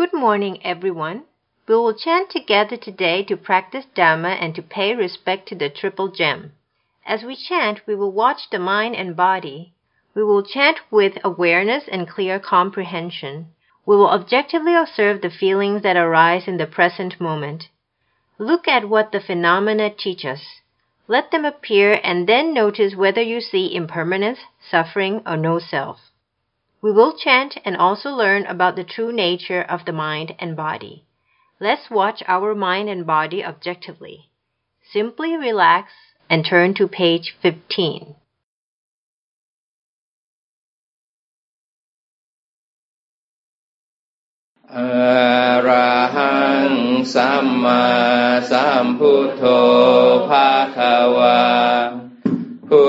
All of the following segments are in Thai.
Good morning, everyone. We will chant together today to practice Dharma and to pay respect to the Triple Gem. As we chant, we will watch the mind and body. We will chant with awareness and clear comprehension. We will objectively observe the feelings that arise in the present moment. Look at what the phenomena teach us. Let them appear and then notice whether you see impermanence, suffering, or no self. We will chant and also learn about the true nature of the mind and body. Let's watch our mind and body objectively. Simply relax and turn to page 15. อระหังสัมมาสัมพุทโธภาควาพุ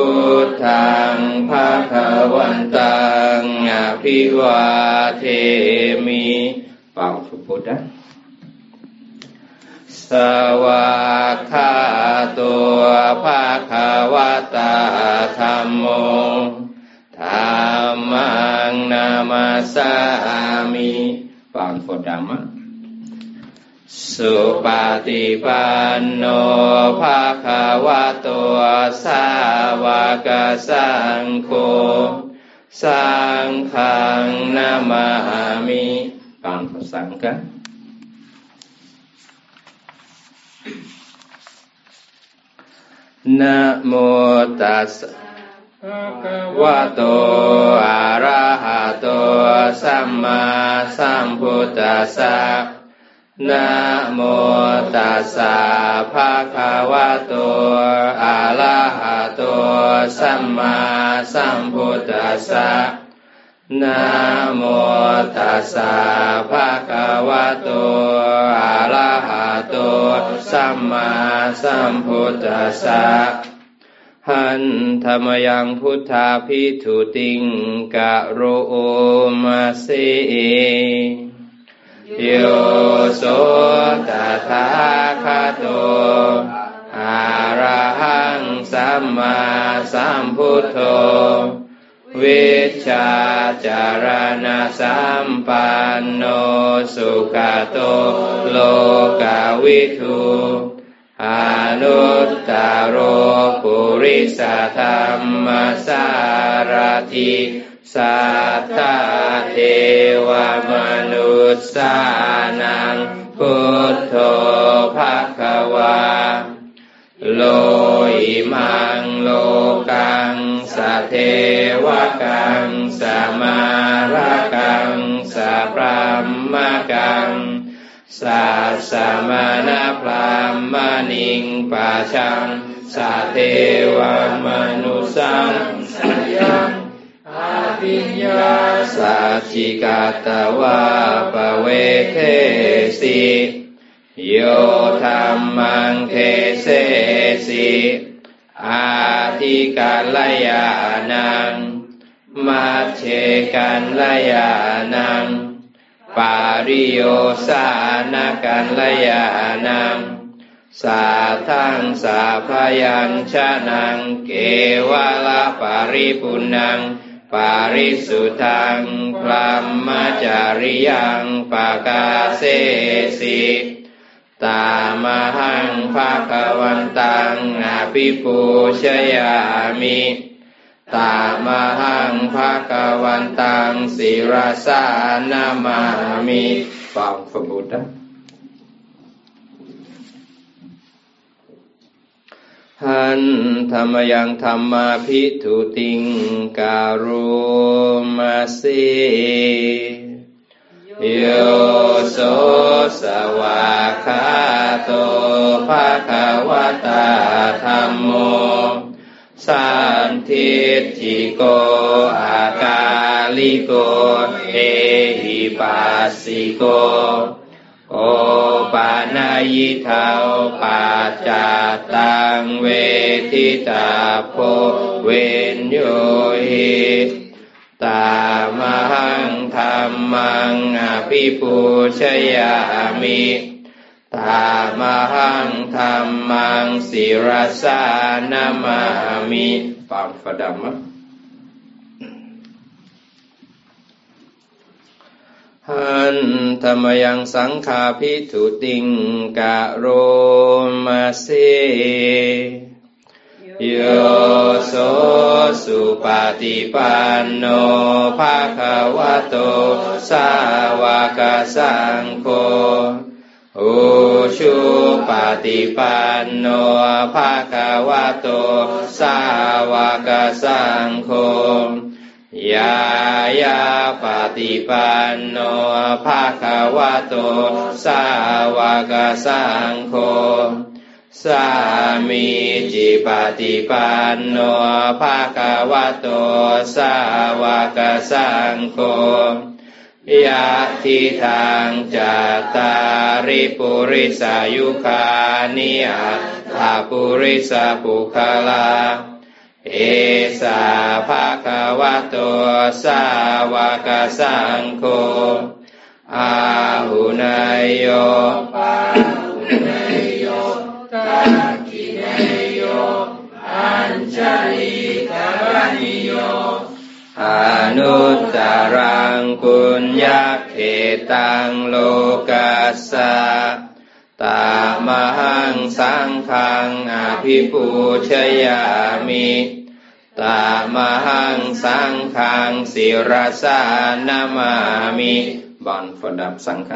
ทธังภาควันตังอ ภิวาเทมิฟังสุพุทธสวากขาตัวภาควตาธรรมโมธรรมังนามาสามิฟังพุทธรรมสุปฏิปันโนภาควะตัวสาวกสังโฆ สังฆังนามามิกังสังฆังนะโมตัสสะวะโตอะระหะโตสัมมาสัมพุทธัสสะ นะโมตัสสะภะคะวะโต อะระหะโต สัมมาสัมพุทธัสสะนะโมตัสสะภะคะวะโต อะระหะโต สัมมาสัมพุทธัสสะหันธรรมยังพุทธาพิทุติงกะโรมาเส โยโสตถาคโตอาระหังสัมมาสัมพุทโธวิชาจารณะสัมปันโนสุขโตโลกาวิทูอนุตตโรปุริสธรรมสารติ สัทธาเทวมนุษสานังพุทโธภะคะวาโลอิมังโลกังสเทวกังสมาระกังสพรามมกังสัสสมานพรามมณิงปัชังสัเทวมนุสังสยัง ปิญญาสัจจิกาตวาปเวเทสิโยธรรมังเทเสสิอาทิกัลยานังมัชเชกัลยานังปาริโยสานากันลยานังสาทังสาพยัญชนังเกวะละปาริปุนัง ปาริสุทังพรหมจาริยังปากาเสสิตามหังภาควันตังอาภิปูชยามิตามหังภาควันตังศิรสานามามิฟังพระบุตร หันธรรมยังธรรมาพิทุติงการุมาสีโยโสสวาคาโตภาควตาธรรมโม สันทิจิโกอากาลิโก เอหิปัสสิโก โอปานายิทาปัจจตังเวทิตาโพเวนโยหิตามหังธรรมังอภิปูชยามิตามหังธรรมังศิรสานามามิฟังฟดัมมะ หันธรรมยังสังขาพิทุติงกะโรมาเสโยโสสุปฏิปันโนภาควะโต สาวกสังโฆอุชุปฏิปันโนภาควะโต สาวกสังโฆ ยายาปฏิปันโนภาควะโต สาวกสังโฆสามีจิปฏิปันโนภาควะโต สาวกสังโฆยะทิทางจัตตาริปุริสายุคานิอัตาปุริสปุคลา อสาภาควะโตสาวกสังโฆอาหุนายโยปาหุนายโยตากินายโยอัญชลิกรณิโยอนุตตรังกุญญาเขตังโลกัสสะ ตามหังสังขังอภิปูชยามิตามหังสังขังศิรสานามามิ บอนฟดับสังฆ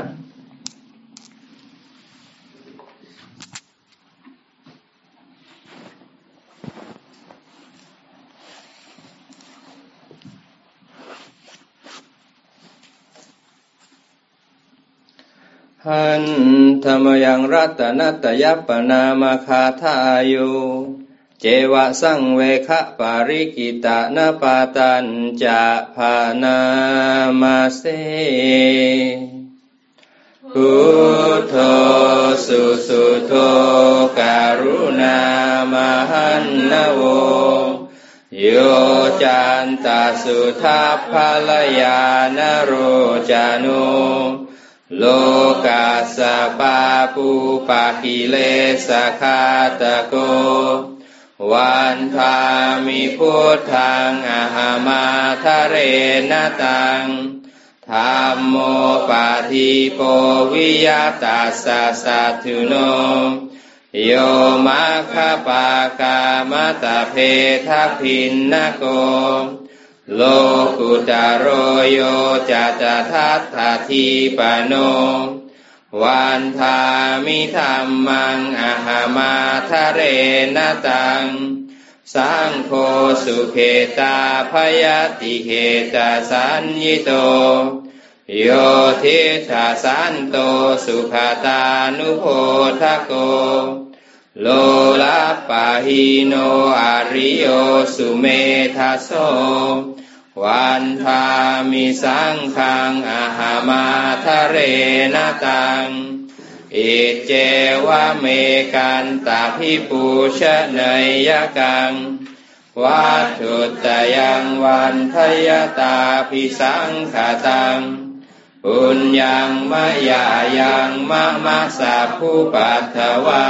หันธรรมยังรัตนัตยปนามาคาทายุเจวะสังเวคะปาริกิตานาปาตันจะภานามาเสพุทโธสุสุโธการุณามหันนโวโยจันตสุทัพพลยานโรจานุ โลกาสปาปูปะกิเลสคาตะโก วันพามิพุทธังอาหามาทะเรนตังธรรมโมปาทิโปวิยาตาสะสัตุโน โยมาคปากามตะเพทพินนโก โลกุตโรโยจัตทัตถทีปโน วันทามิธรรมังอาหามาทะเรนตัง สังโฆสุเขตาพยติเขตาสัญญิโต โยทิชาสันโตสุขตานุโพทโก โลลาปะหิโนอาริโยสุเมทัสโส วันทามิสังขังอาหามาทะเรนตัง อิเจวะเมกันตาพิปูชเนยกังวัตถุตยังวันทยตาพิสังขตังปุญญังมะยายังมะมะสาภูปัตถวา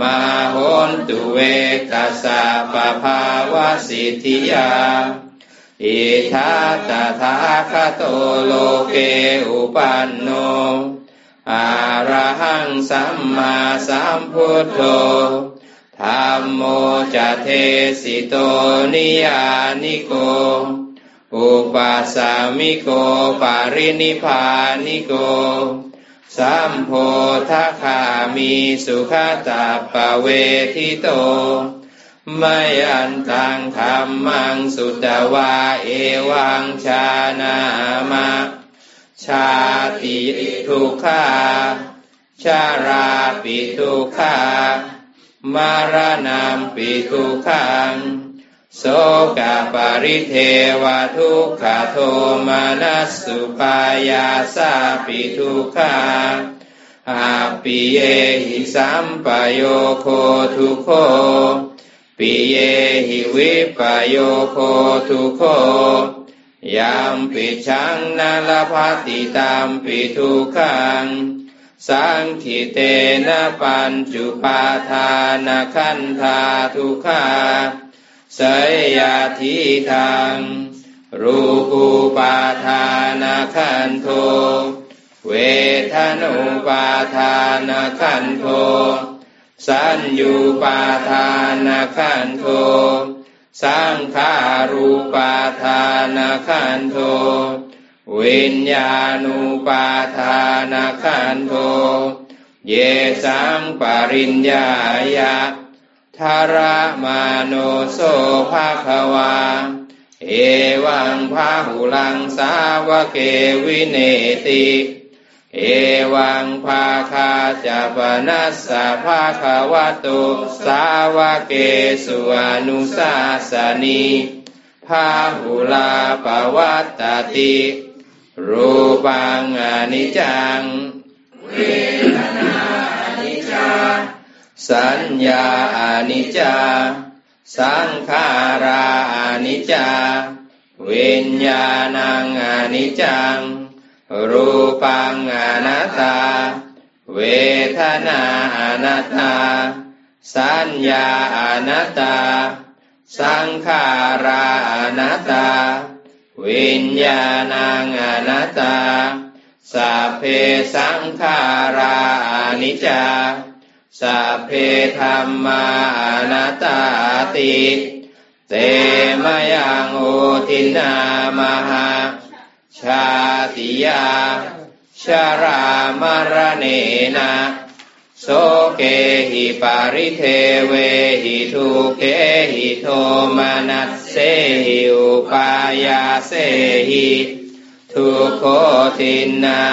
มาโหนตุเวกัสสะปภาวสิทธิยา อิทัตถาคโตโลเกอุปันโนอะระหังสัมมาสัมพุทโธธรรมโมจะเทสิโตนิยานิโก อุปัสสามิโกปารินิพานิโก สัมโพธคามีสุขตาปเวทิโต ไม่อันตังธรรมังสุตวาเอวังชานามาชาติทุกขาชาราปิทุกขามารณามปิทุกขังโสกปาริเทวทุกขโทมานัสสุปายาสาปิทุกขาอาปิเยหิสัมปโยโคทุโค ปิเยหิวิปโยโคทุโคยามปิชังนาลภัติตามปิทุขัง สังขิเตนะปัญจุปาทานขันธาทุขาสยยาทิทางรูปูปาทานขันโท เวทนุปาทานขันโท สัญญูปาทานขันโทสังขารูปาทานขันโทวิญญาณุปาทานขันโท เยสังปริญญายะทาระมาโนโสภาควา เอวังพาหุลังสาวเกวิเนติ เอวังภาคาจะปนัสสะภาควะโตสาวเกสุอนุสาสนีพาหุลาปวัตตติ รูปังอนิจจัง เวทนาอนิจจา สัญญาอนิจจา สังขาราอนิจจา วิญญาณังอนิจจัง รูปังอนัตตา เวทนาอนัตตา สัญญาอนัตตา สังขาราอนัตตา วิญญาณังอนัตตาสัพเพสังขาราอนิจจาสัพเพธรรมานัตตาติเตมยังโอทินามหา ชาติยาชารามรเนนะโสเกหิปาริเทเวหิทุเกหิโทมนัสเสหิอุปายาเสหิทุโคทินนา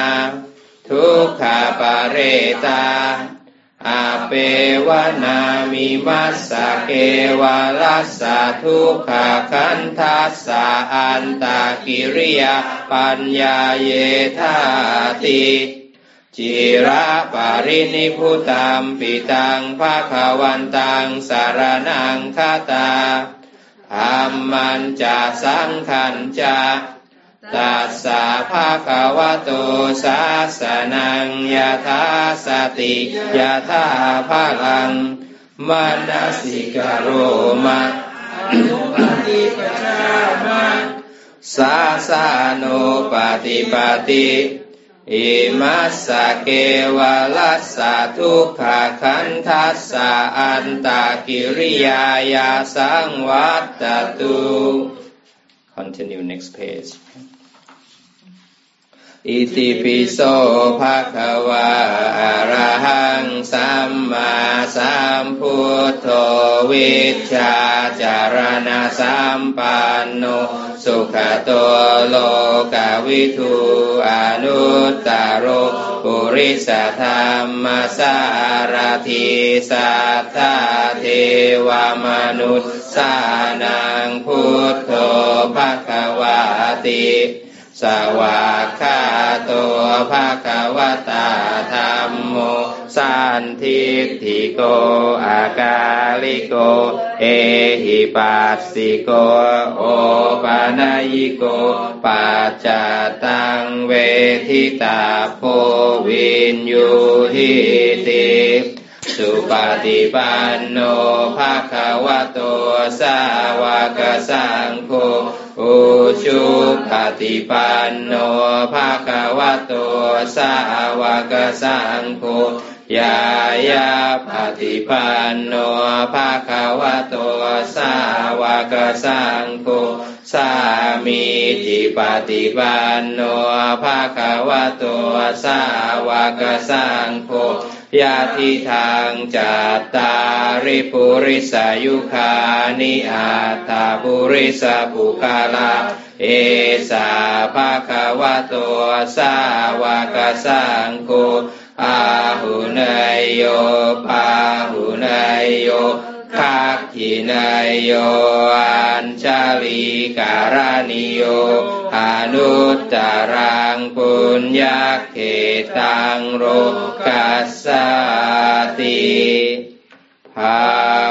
ทุกขาปาเรตา อาเปวนามิมัสสะเกวาลัสสะทุกขคันทัสสะอันตากิริยาปัญญาเยธาติจิระปารินิพุตัมปิตังภาควันตังสารนังคาตาธรรมันจะสังขันจะ ตัสสะภะคะวะโตสาสนังยะถาสติยะถาภาลังมนสิกโรมะอนุปฏิปชามะสาสานุปฏิปติอิมัสสะเกวะลัสสะทุกขขันทัสสะอันตากิริยายาสังวัตตุ Continue next page. อิติปิโสภะคะวะอะระหังสัมมาสัมพุทโธวิชชาจารณะสัมปันโนสุขโตโลกวิทูอนุตตโรปุริสธรรมสารทิสัทธาเทวมนุษย์สานังพุทโธภะคะวะติ สวากขาตัวภาควตาธรรมโมสันทิติโกอากาลิโก เอหิปัสสิโก โอปานายิโกปัจจตังเวทิตาโพวินยูหิติสุปฏิปันโนภาควะโตสาวกสังโฆ อุชุปฏิปันโนภาควะโตสาวกสังโฆยายาปฏิปันโนภาควะโตสาวกสังโฆสามีจิปฏิปันโนภาควะโตสาวกสังโฆ ยาทิทางจัตตาริปุริสายุคานิอาตาปุริสปุคาลาเอสาภาควะโตสาวกสังโฆอาหุเนยโยปาหุเนยโยคักขินายโยอั ญชาลีการานิโยอนุตตรังปุญญาเขตังโรกัสสติ พา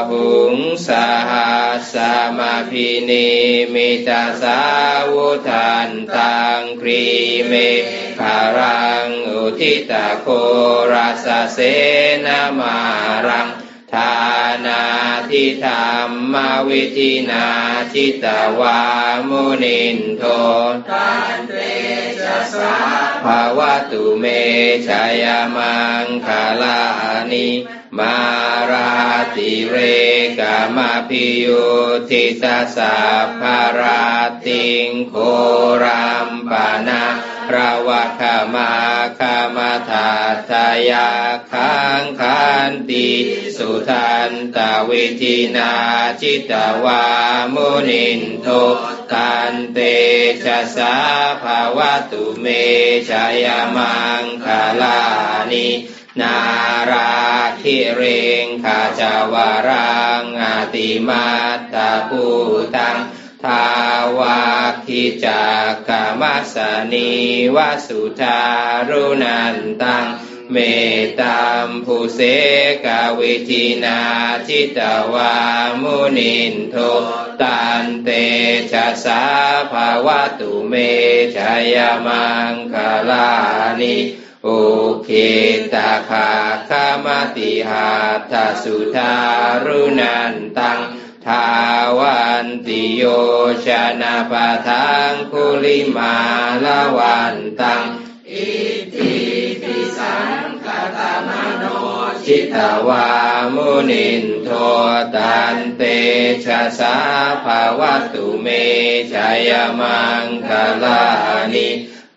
หุง สะหัสสะมะภินิมมิตะสาวุธันตังครีเมขะลังอุทิตะโฆระสะเสนะมารัง ทานาทิธัมมะวิธินา ชิตะวามุนินโทตันเตชะสาภาวะตุเมชายามังคาลานิมาราติเรกามาพิยุทิตาสาภาราติงโครัมปานา ระวะขมาคามาทาทายาคังคันติสุทันตวิธินาจิตวามุนินโทตันเตชะสาภาวะตุเมชายมังคาลานินาราคิเรงขาจาวารังอาติมาตตาภูตังทา วาคิจากามัสนีวสุธารุนันตังเมตัมภูเสกาวิจินาจิตวามุนินโทตันเตชะสาภาวะตุเมชยมังคลานิโอเคตาคาคามติหาทสุธารุนันตัง ทาวันติโยชนะปะทังคุลิมาลวันตัง อิติปิสังคตามโนชิตวามุนินโทตันเตชะสาภาวะตุเมชยมังคลานิ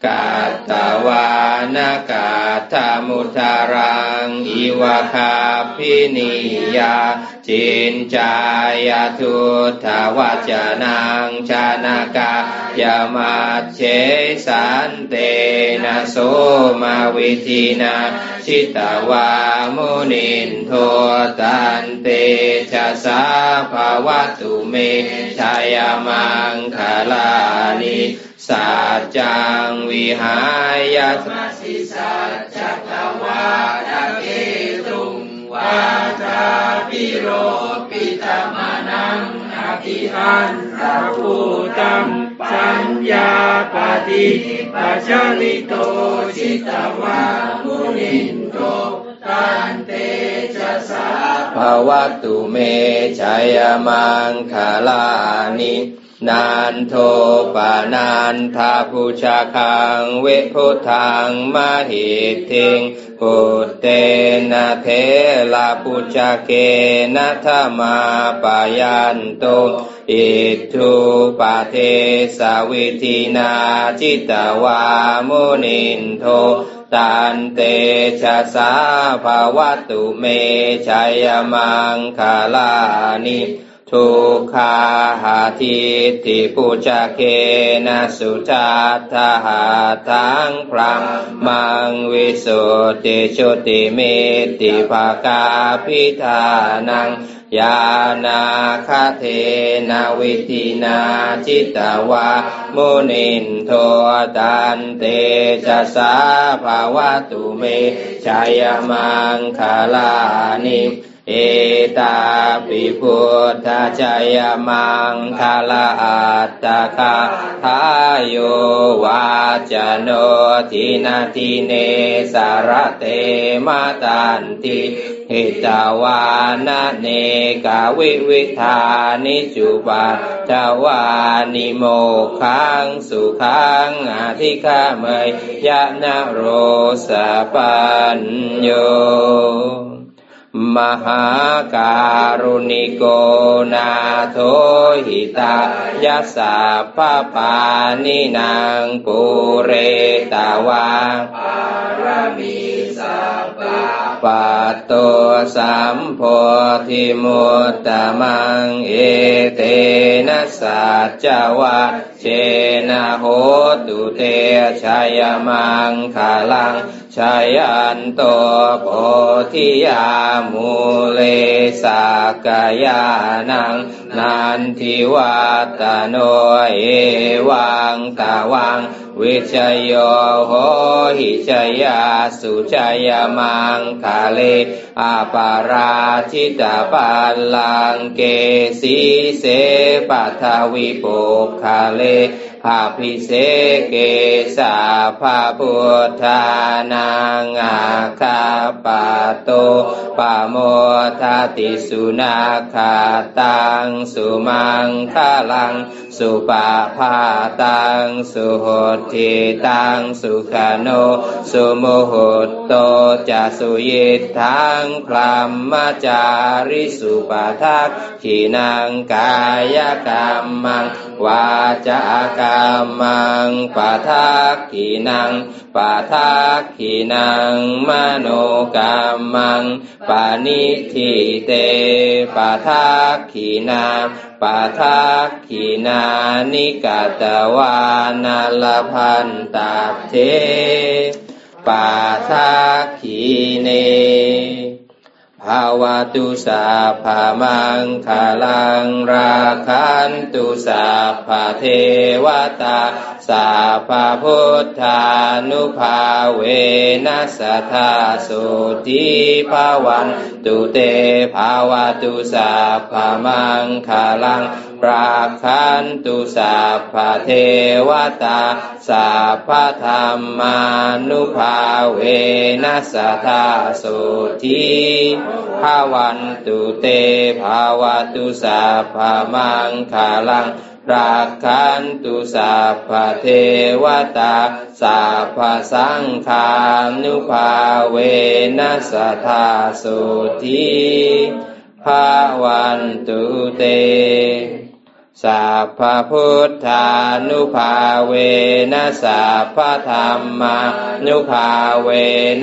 กาตวานากาธมุทารัง อิวะคาพินิยา จินจายาทุทาวจานังชานากายามาเชสันเตนะโสมาวิธินา ชิตาวามุนินโทตันเตชะสาภาวะตุเมชายมังคาลานิสัจจังวิหายาสมาสิสัจจัตวาทะเกตุงวาจาปิโรปิตมานัง อภิหันตะภูตัมสัญญาปฏิปัจจลิโตชิตวามุนินโตตันเตชะสาภาวะตุเมชัยมังคลานินันโทปานันทาภูชาคังเวพุทังมหิทิง พุเตนะเทลาภูชาเกนัทมาปายันโตอิทุปาเทสวิธินาจิตวามุนินโทตันเตชะสาภาวตุเมชัยมังคลานิ ทุกขาหาทิติปุจเกนะสุจาตหาทังพรามมังวิสุติชุติเมติภากาพิธานัง ยานาคเทนาวิธินาจิตวามุนินโทตันเตชะสาภาวะตุเมชายมังคลานิเอตาปิพุทธจายมังคาลาอัตตาคาทายโยวาจโนทินาทิเนสารเตมาตันติ หิตวานะเนกาวิวิธานิจุปัตวานิโมขังสุขังอธิคามยยะนะโรสปัญโยมหาการุณิโกนาโทหิตายาสาพาปานินางปุเรตาวาปารมีสัพพะ ปัตโตสัมโพธิมุตตมังเอเตนะสัจจวัตเชนะโหตุเตชัยมังคาลังชายันโตโพธิยามูเลสากายานังนันทิวัตโนเอวังตาวัง วิชโยโหหิชยาสุชยมังคาเลอาปาราชิตาปัลลังเกสีเสปัทวิปุคาเลภาพิเศเกสาภาพุทธานังอาคาปาโตปโมทติสุนาคาตังสุมังคาลัง สุปาพาตังสุหติตังสุขโนสุโมโหโตจะสุยิทังพรหมจาริสุปาทักขีนังกายกรรมังวาจากรรมังปาทักขีนัง ปาทักขีนังมโนกรรมังปานิทิเตปาทักขีนาปาทักขีนานิกาตวานาลพันตาเทปาทักขีเนภาวตุสาภามังคาลังราคันตุสาภาเทวตา สาภาพุทธานุภาเวนัสธาสุติภาวันตุเตภาวตุสาภามังคาลังปราคันตุสาภาเทวตาสาภาธรรมานุภาเวนัสธาสุทิภาวันตุเตภาวตุสาภามังคาลัง รักขันตุสาภาเทวตาสาภาสังฆานุภาเวนัสธาสุทิภาวันตุเตสัพพพุทธานุภาเวนะสัพพธรรมานุภาเว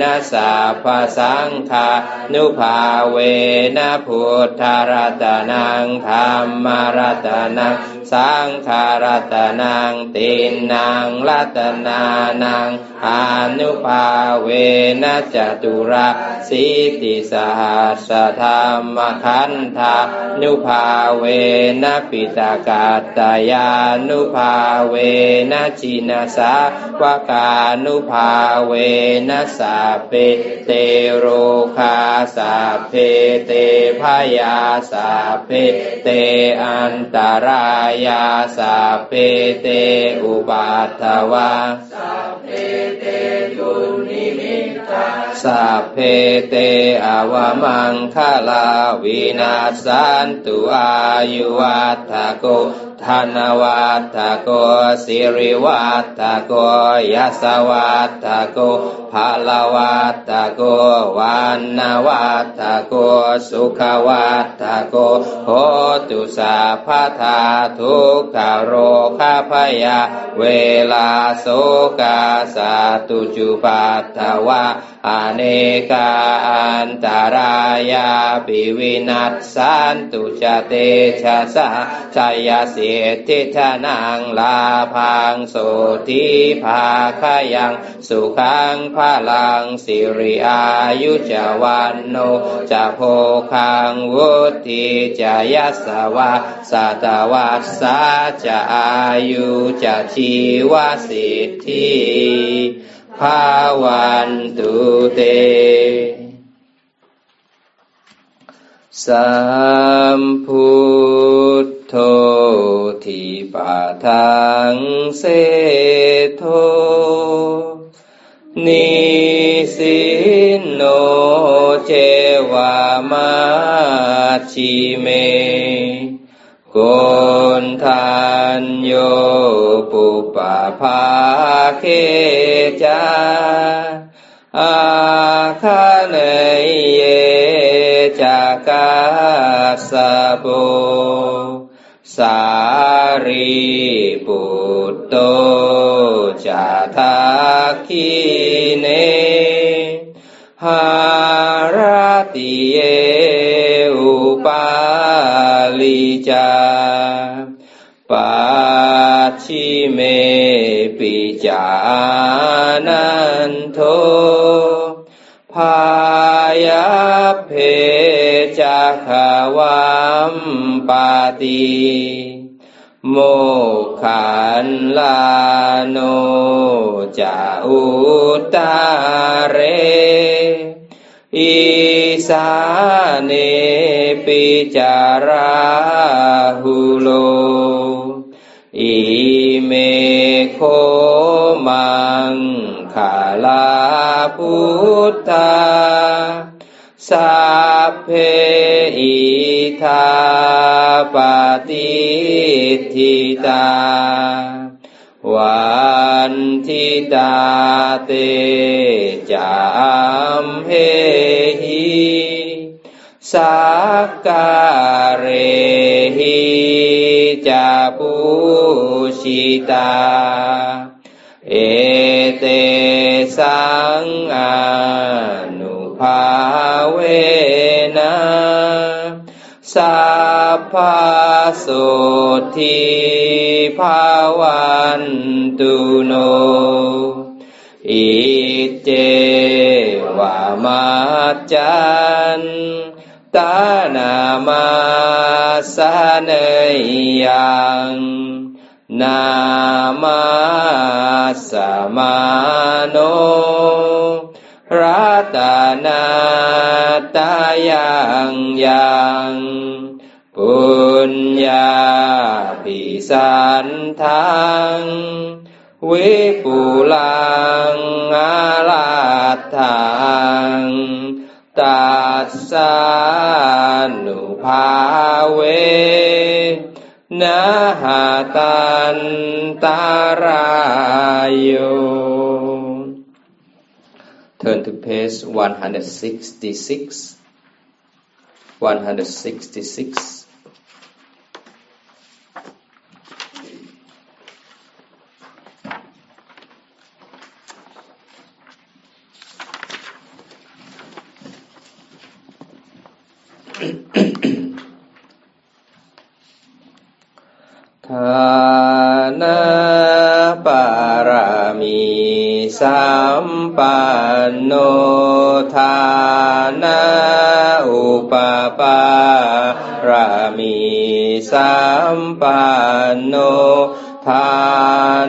นะสัพพสังฆานุภาเวนะพุทธรัตนังธรรมรัตนัง สังฆรัตนังตินังรัตนานังอนุภาเวนะจตุระสิติสหัสธรรมขันธานุภาเวนะปิตากาตายานุภาเวนะจินาสาวกานุภาเวนะสาเปเตโรคาสาเพเตพยาสาเพเตอันตรายยาสาเพเตอุบาทวาสัพเพเตยุนิมิตาสาเพเตอวมังคลาวินาสันตุอายุวัฏโก ธนวัตโกสิริวัตโกยัสวัตโกภาลวัตโกวันนวัตโกสุขวัตโกโหตุสาพธาทุกขโรคาพยา เวลาโสกาสาตุจุปัตถวะอเนกาอันตารายาปิวินัสสันตุจเตชะสะชายเสียทิทนังลาพังโสทิภาคยัง สุขังพลังสิริอายุจวันโนจะโพคังวุติจะยัสวะสัตวัสสะจะอายุจะชีวสิทธิภาวันตุเตสัมพุท โธทิปาทังเสโทนิสินโนเจวามาชิเมโกนทันโยปุปะภาเคจาอาคาเนเยจากาสโบ สารีปุตโตจาทาคีเนหารติเยอุปาลิจาปัชิเมปิจานันโทพายาเพ จักวัมปาติโมขันลาโนจะอุตาเร อิสาเนปิจาราหุโล อิเมโคมังคาลาพุทธา สัพเพอิทาปฏิทิตา วันทิตาเตจามเฮหิสักการเรหิจาปุชิตา นะสัพพสุทิภาวันตุโน อิเจวามาจันตานามาสเนยังนามาสมาโนรัตนา ตายังยังปุญญาปิสันทังวิปุลังอาลาทังตัสสานุภาเวนะหาตันตารายโย To page 166 166 นโนทานาอุปปารามีสัมปันโนทา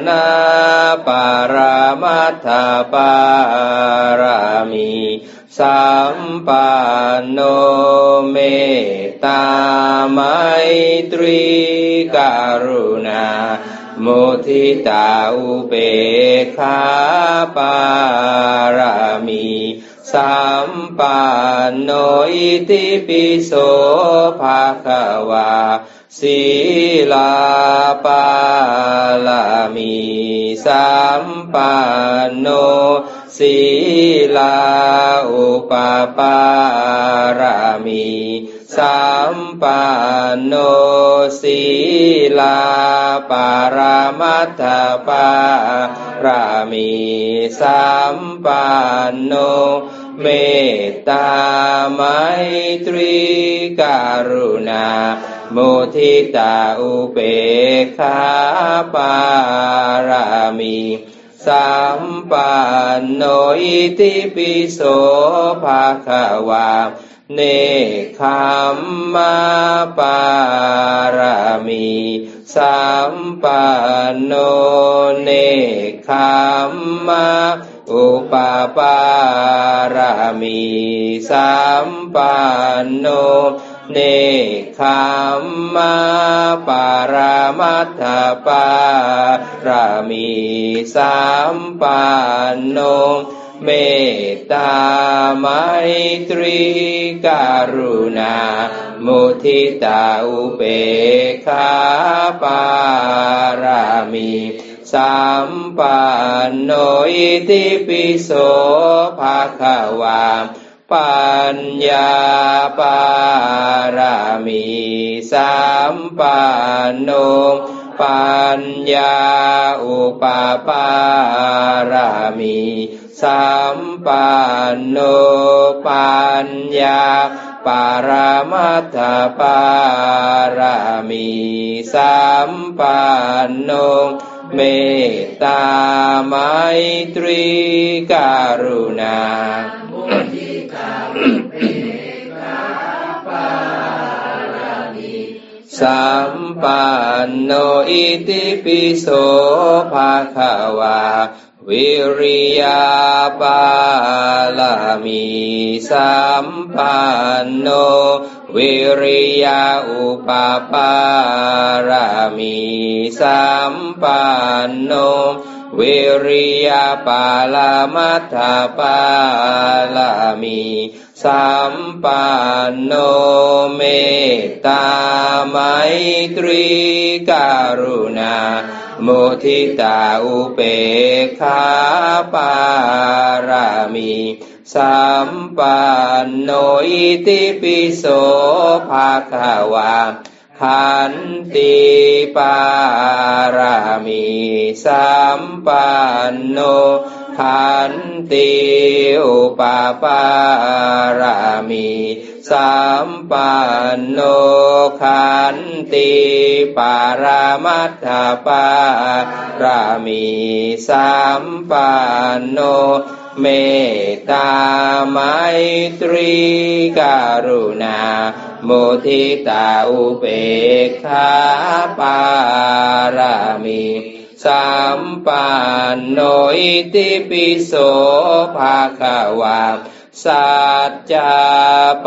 นาปารามัตถปารามีสัมปันโนเมตตาไมตรีการุณามุทิตาอุเบคาปารามี สัมปันโนอิติปิโสภาควาศีลาปาลามีสัมปันโนศีลาอุปปารามีสัมปันโนศีลาปารามัตถปารามีสัมปันโน เมตตาไมตรีการุณามุทิตาอุเบกขาปารามีสัมปันโนอิติปิโสภาควาเนคขมมาปารามีสัมปันโนเนคขมมา อุปปารามีสัมปันโนเนคขมมาปารามัตถปารามีสัมปันโนเมตตาไมตรีการุณา มุทิตาอุเบกขาปารามี สัมปันโนอิติปิโสภาควาปัญญาปารามีสัมปันโนปัญญาอุปปารามีสัมปันโนปัญญาปารามัตถปารามีสัมปันโน เมตตาไมตรีการุณาสัมปันโนอิติปิโสภาควา วิริยาปาลามีสัมปันโน วิริยาอุปปารามีสัมปันโน วิริยาปาลามัตถปาลามีสัมปันโนเมตตาไมตรีการุณา มุทิตาอุเปกขาปารามีสัมปันโนอิติปิโสภาควาขันติปารามีสัมปันโนขันติอุปปารามี สัมปันโนขันติปารามัตถปารามีสัมปันโนเมตตาไมตรีการุณาโมทิตาอุเบกขาปารามีสัมปันโนอิติปิโสภาควา สัจจ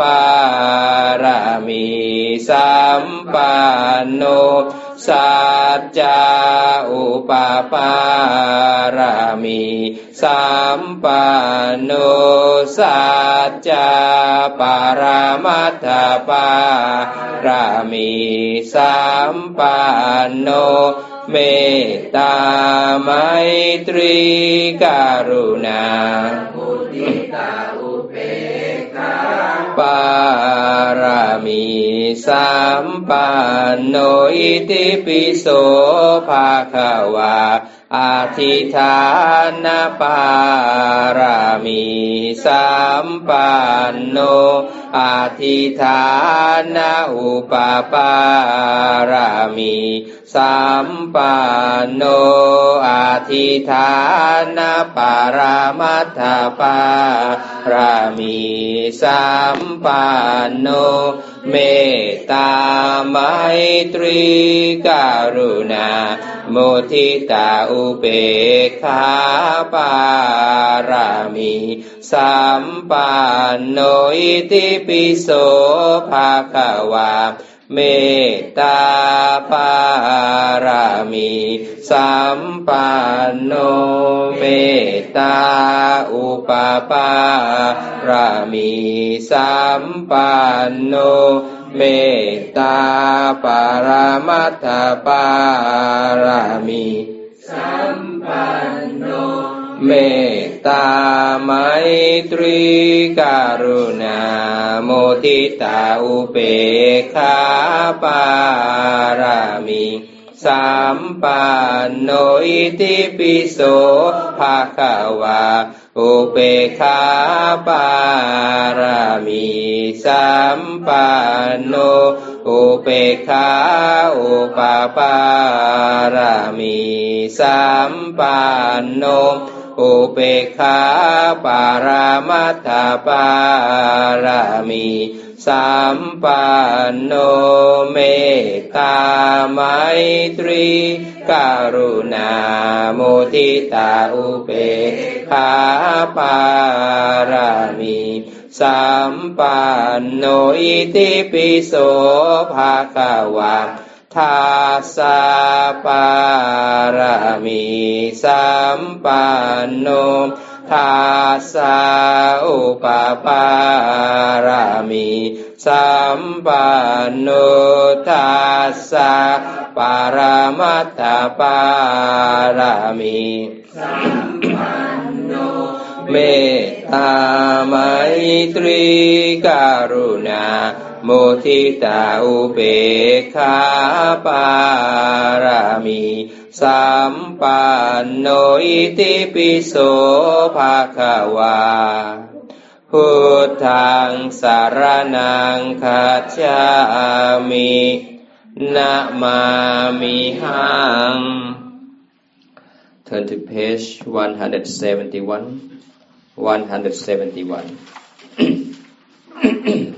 ปารมีสัมปันโนสัจจอุปปารมีสัมปันโนสัจจปารมัตถปารมีสัมปันโนเมตตาไมตรีกรุณา มิสัมปันโนอิติปิโสภาควาอาทิธานปารามิสัมปันโนอาทิธานอุปปารามิ สัมปันโนอาทิธานาปารามัตถปารามีสัมปันโนเมตตาไมตรีการุณาโมทิตาอุเบกขาปารามีสัมปันโนอิติปิโสภาควา เมตตาปารามีสัมปันโนเมตตาอุปปารามีสัมปันโนเมตตาปารามัตถปารามีสัมปันโน เมตตาไมตรีการุณาโมทิตาอุเปกขาปารามีสัมปันโนอิติปิโสภาควาอุเปขาปารามีสัมปันโนอุเปขาอุปปารามีสัมปันโน อุเปขาปารามัตถปารามีสัมปันโนเมตตาไมตรีการุณาโมทิตาอุเปขาปารามีสัมปันโนอิติปิโสภาควา ทาสาปารามีสัมปันโนทาสาอุปปารามีสัมปันโนทาสาปารมัตถปารามีสัมปันโนเมตตาไมตรีการุณา มุทิตาอุเบกขาปารามีสัมปันโนอิติปิโสภาควาพุทธังสารนังคัจฉามินะมามิหัง Turn to page 171 171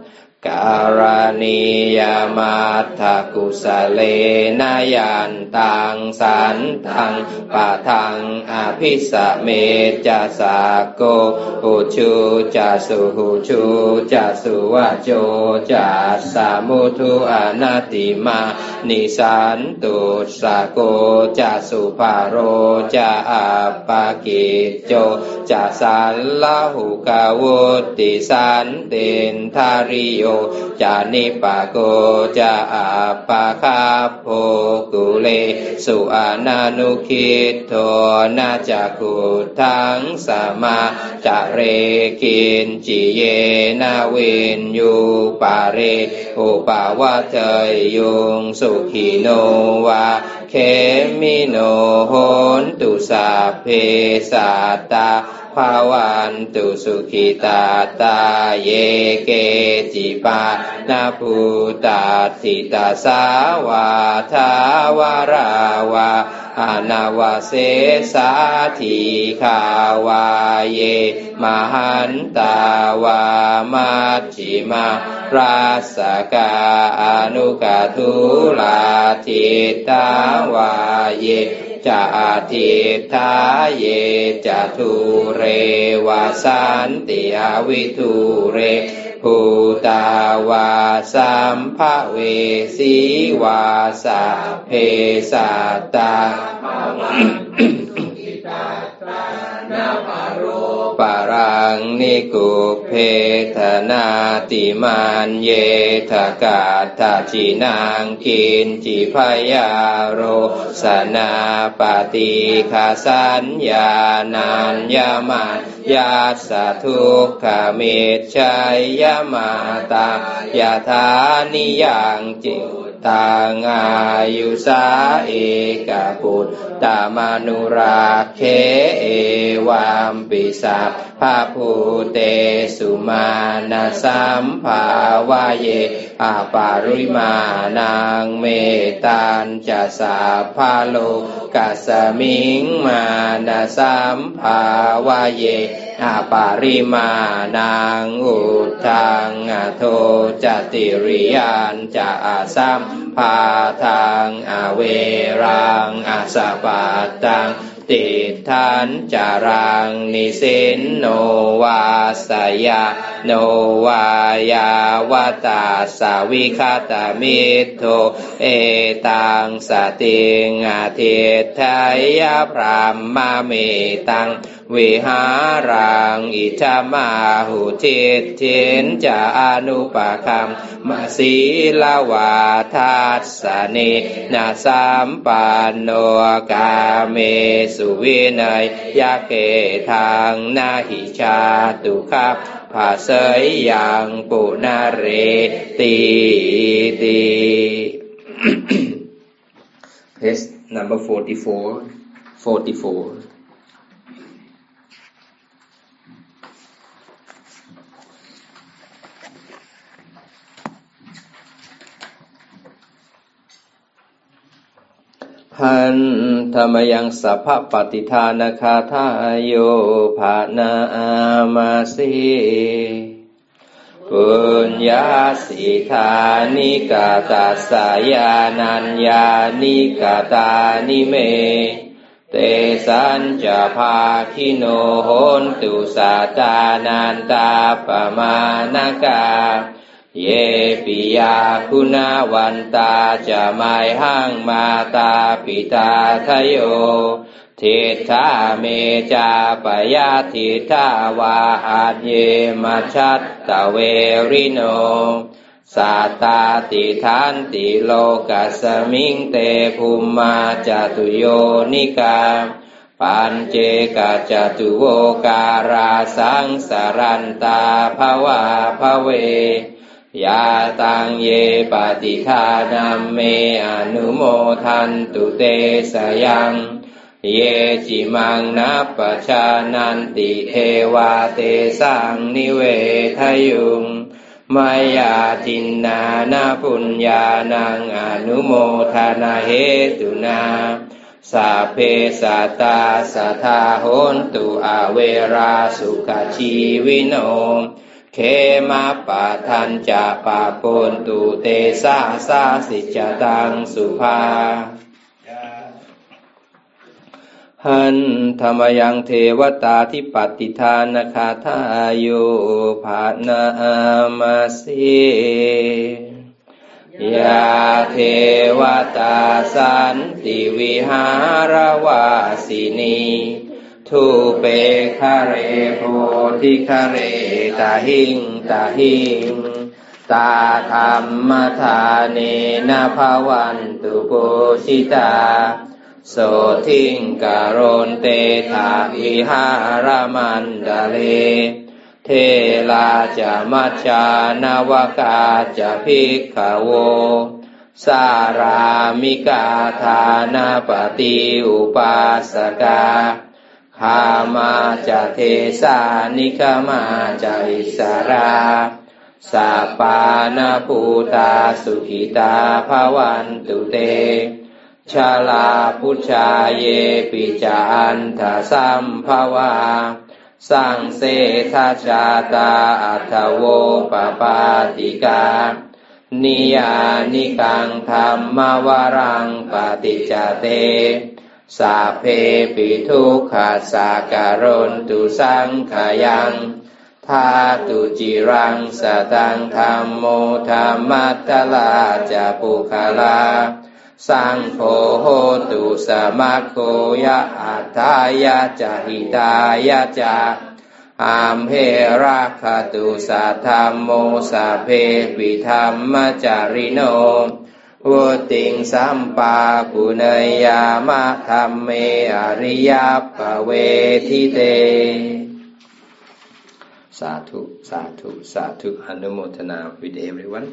การณียมัตถกุสเลนยันตังสันตังปะทังอภิสเม จะสาโกอุชูจะสุหุชูจะสุวะโจจะสามุทุอนาติมานิสันตุสาโกจะสุภาโรจะอาปากิโจจะสันลหุกาวุติสันเตนทาริโยจานิปะโกจะอาปะคาโพกุเล สุอานานุคิโทนาจักุทังสมาจะเรกินจิเยนาวินยูปาเรอุปาวะเทยยุงสุขีโนวาเคมิโนโหนตุสาเพสัตาภาวันตุสุขิตาตาเยเกจิปานาภูตาสิตาสาวาทาวาราวา อนาวาเสสาทีขาวาเย มหันตาวามัจจิมาราสกาอนุกาทุลาทิตาวาเยจะทิทาเยจะทุเรวาสันติอวิทุเร ภูตาวาสัมภเวสีวาสะเพสัตตาปา ปรังนิกุเพทนาติมานเยทกาตาจินางกินจิพยาโรสนาปฏิคาสัญญานันยามายาสทุกขมิชัยยมาตายาธานิยังจิ ตังอายุสาเอกปุตตามนุราเคเอวามปิสัพพาภูเตสุมาณสัมภาวะเยอาปาริมานังเมตันจะสาพาโลกัสมิงมาณสัมภาวะเย อปาริมานังอุทังโทจติริยานจะอาสัมพาทางอเวรังอาสปาตังติทันจารังนิสินโนวาสยา โนวายาวตาสาวิคาตามิโทเอตังสติงอาทิตทายาพรามมาเมตังวิหารังอิทามาหุทิตเทนจะอนุปคัมมาสีลาวาทัสสนินาสัมปันโนกาเมสุวินัยยาเกทางนาหิชาตุคับ ภาเสยยังปุนาเรตีตี Page number 44 44 หันธรรมยังสัพพปฏิทานคาทายโยภานามาสีปุญญาสิธานิกาตาสายานัญญานิกาตานิเม เตสัญจะภาคิโนโหนตุสาตานันตาปมาณกา เยปิยาคุณาวันตาจะไม่ห้างมาตาปิตาทโยทิทาเมจาปยาทิทาวาอาเยมาชัตตะเวริโนสัตาติทันติโลกัสมิงเตภูมาจตุโยนิกาปัญเจกาจตุโวการาสังสารันตาภวาภเว ยาตังเยปฏิทานัมเมอนุโมทันตุเตสยัง เยจิมังนัปชานันติเทวาเตสังนิเวทยุงมายาจินนานาปุญญานังอนุโมทนาเหตุนาสาเพสัตตาสัทาโหนตุอาเวราสุขชีวิโน เคมาปะทันจะปะปนตุเตสาสาสิจตังสุภาหันธรรมยังเทวตาที่ปฏิทานคาทาโยภานามาสียาเทวตาสันติวิหารวาสินี ทุเปคาเรโพธิคาเรตาหิงตาหิงตาธรรมทานเนนะภาวันตุโกชิตา โสทิงการนเตถาวิหารมันดาเล เทลาจะมัจจานาวกาจะพิกขโว สารามิกาธานาปฏิอุปาสกา คามาจะเทสานิคมาจะอิสราสาปานาภูตาสุขิตาภวันตุเต ชาลาพุชาเยปิจาอันทาสัมภาวา สังเสทาชาตาอัตโวปปาติกา นิยานิกังธรรมวรังปฏิจเต สาเพปิทุกขาสาการนตุสังขายังทาตุจิรังสตังธรรมโมธรรมัตตลาจะปุคลา สังโฆโหตุสมาโคยะอัตายะจหิตายะจาอามเพราคตุสัทธมโมสัเพปิธรรมจาริโน วุติงสัมปาปุเนยามะธรรมเมอริยปเวทิเต สาธุ สาธุ สาธุอนุโมทนา with everyone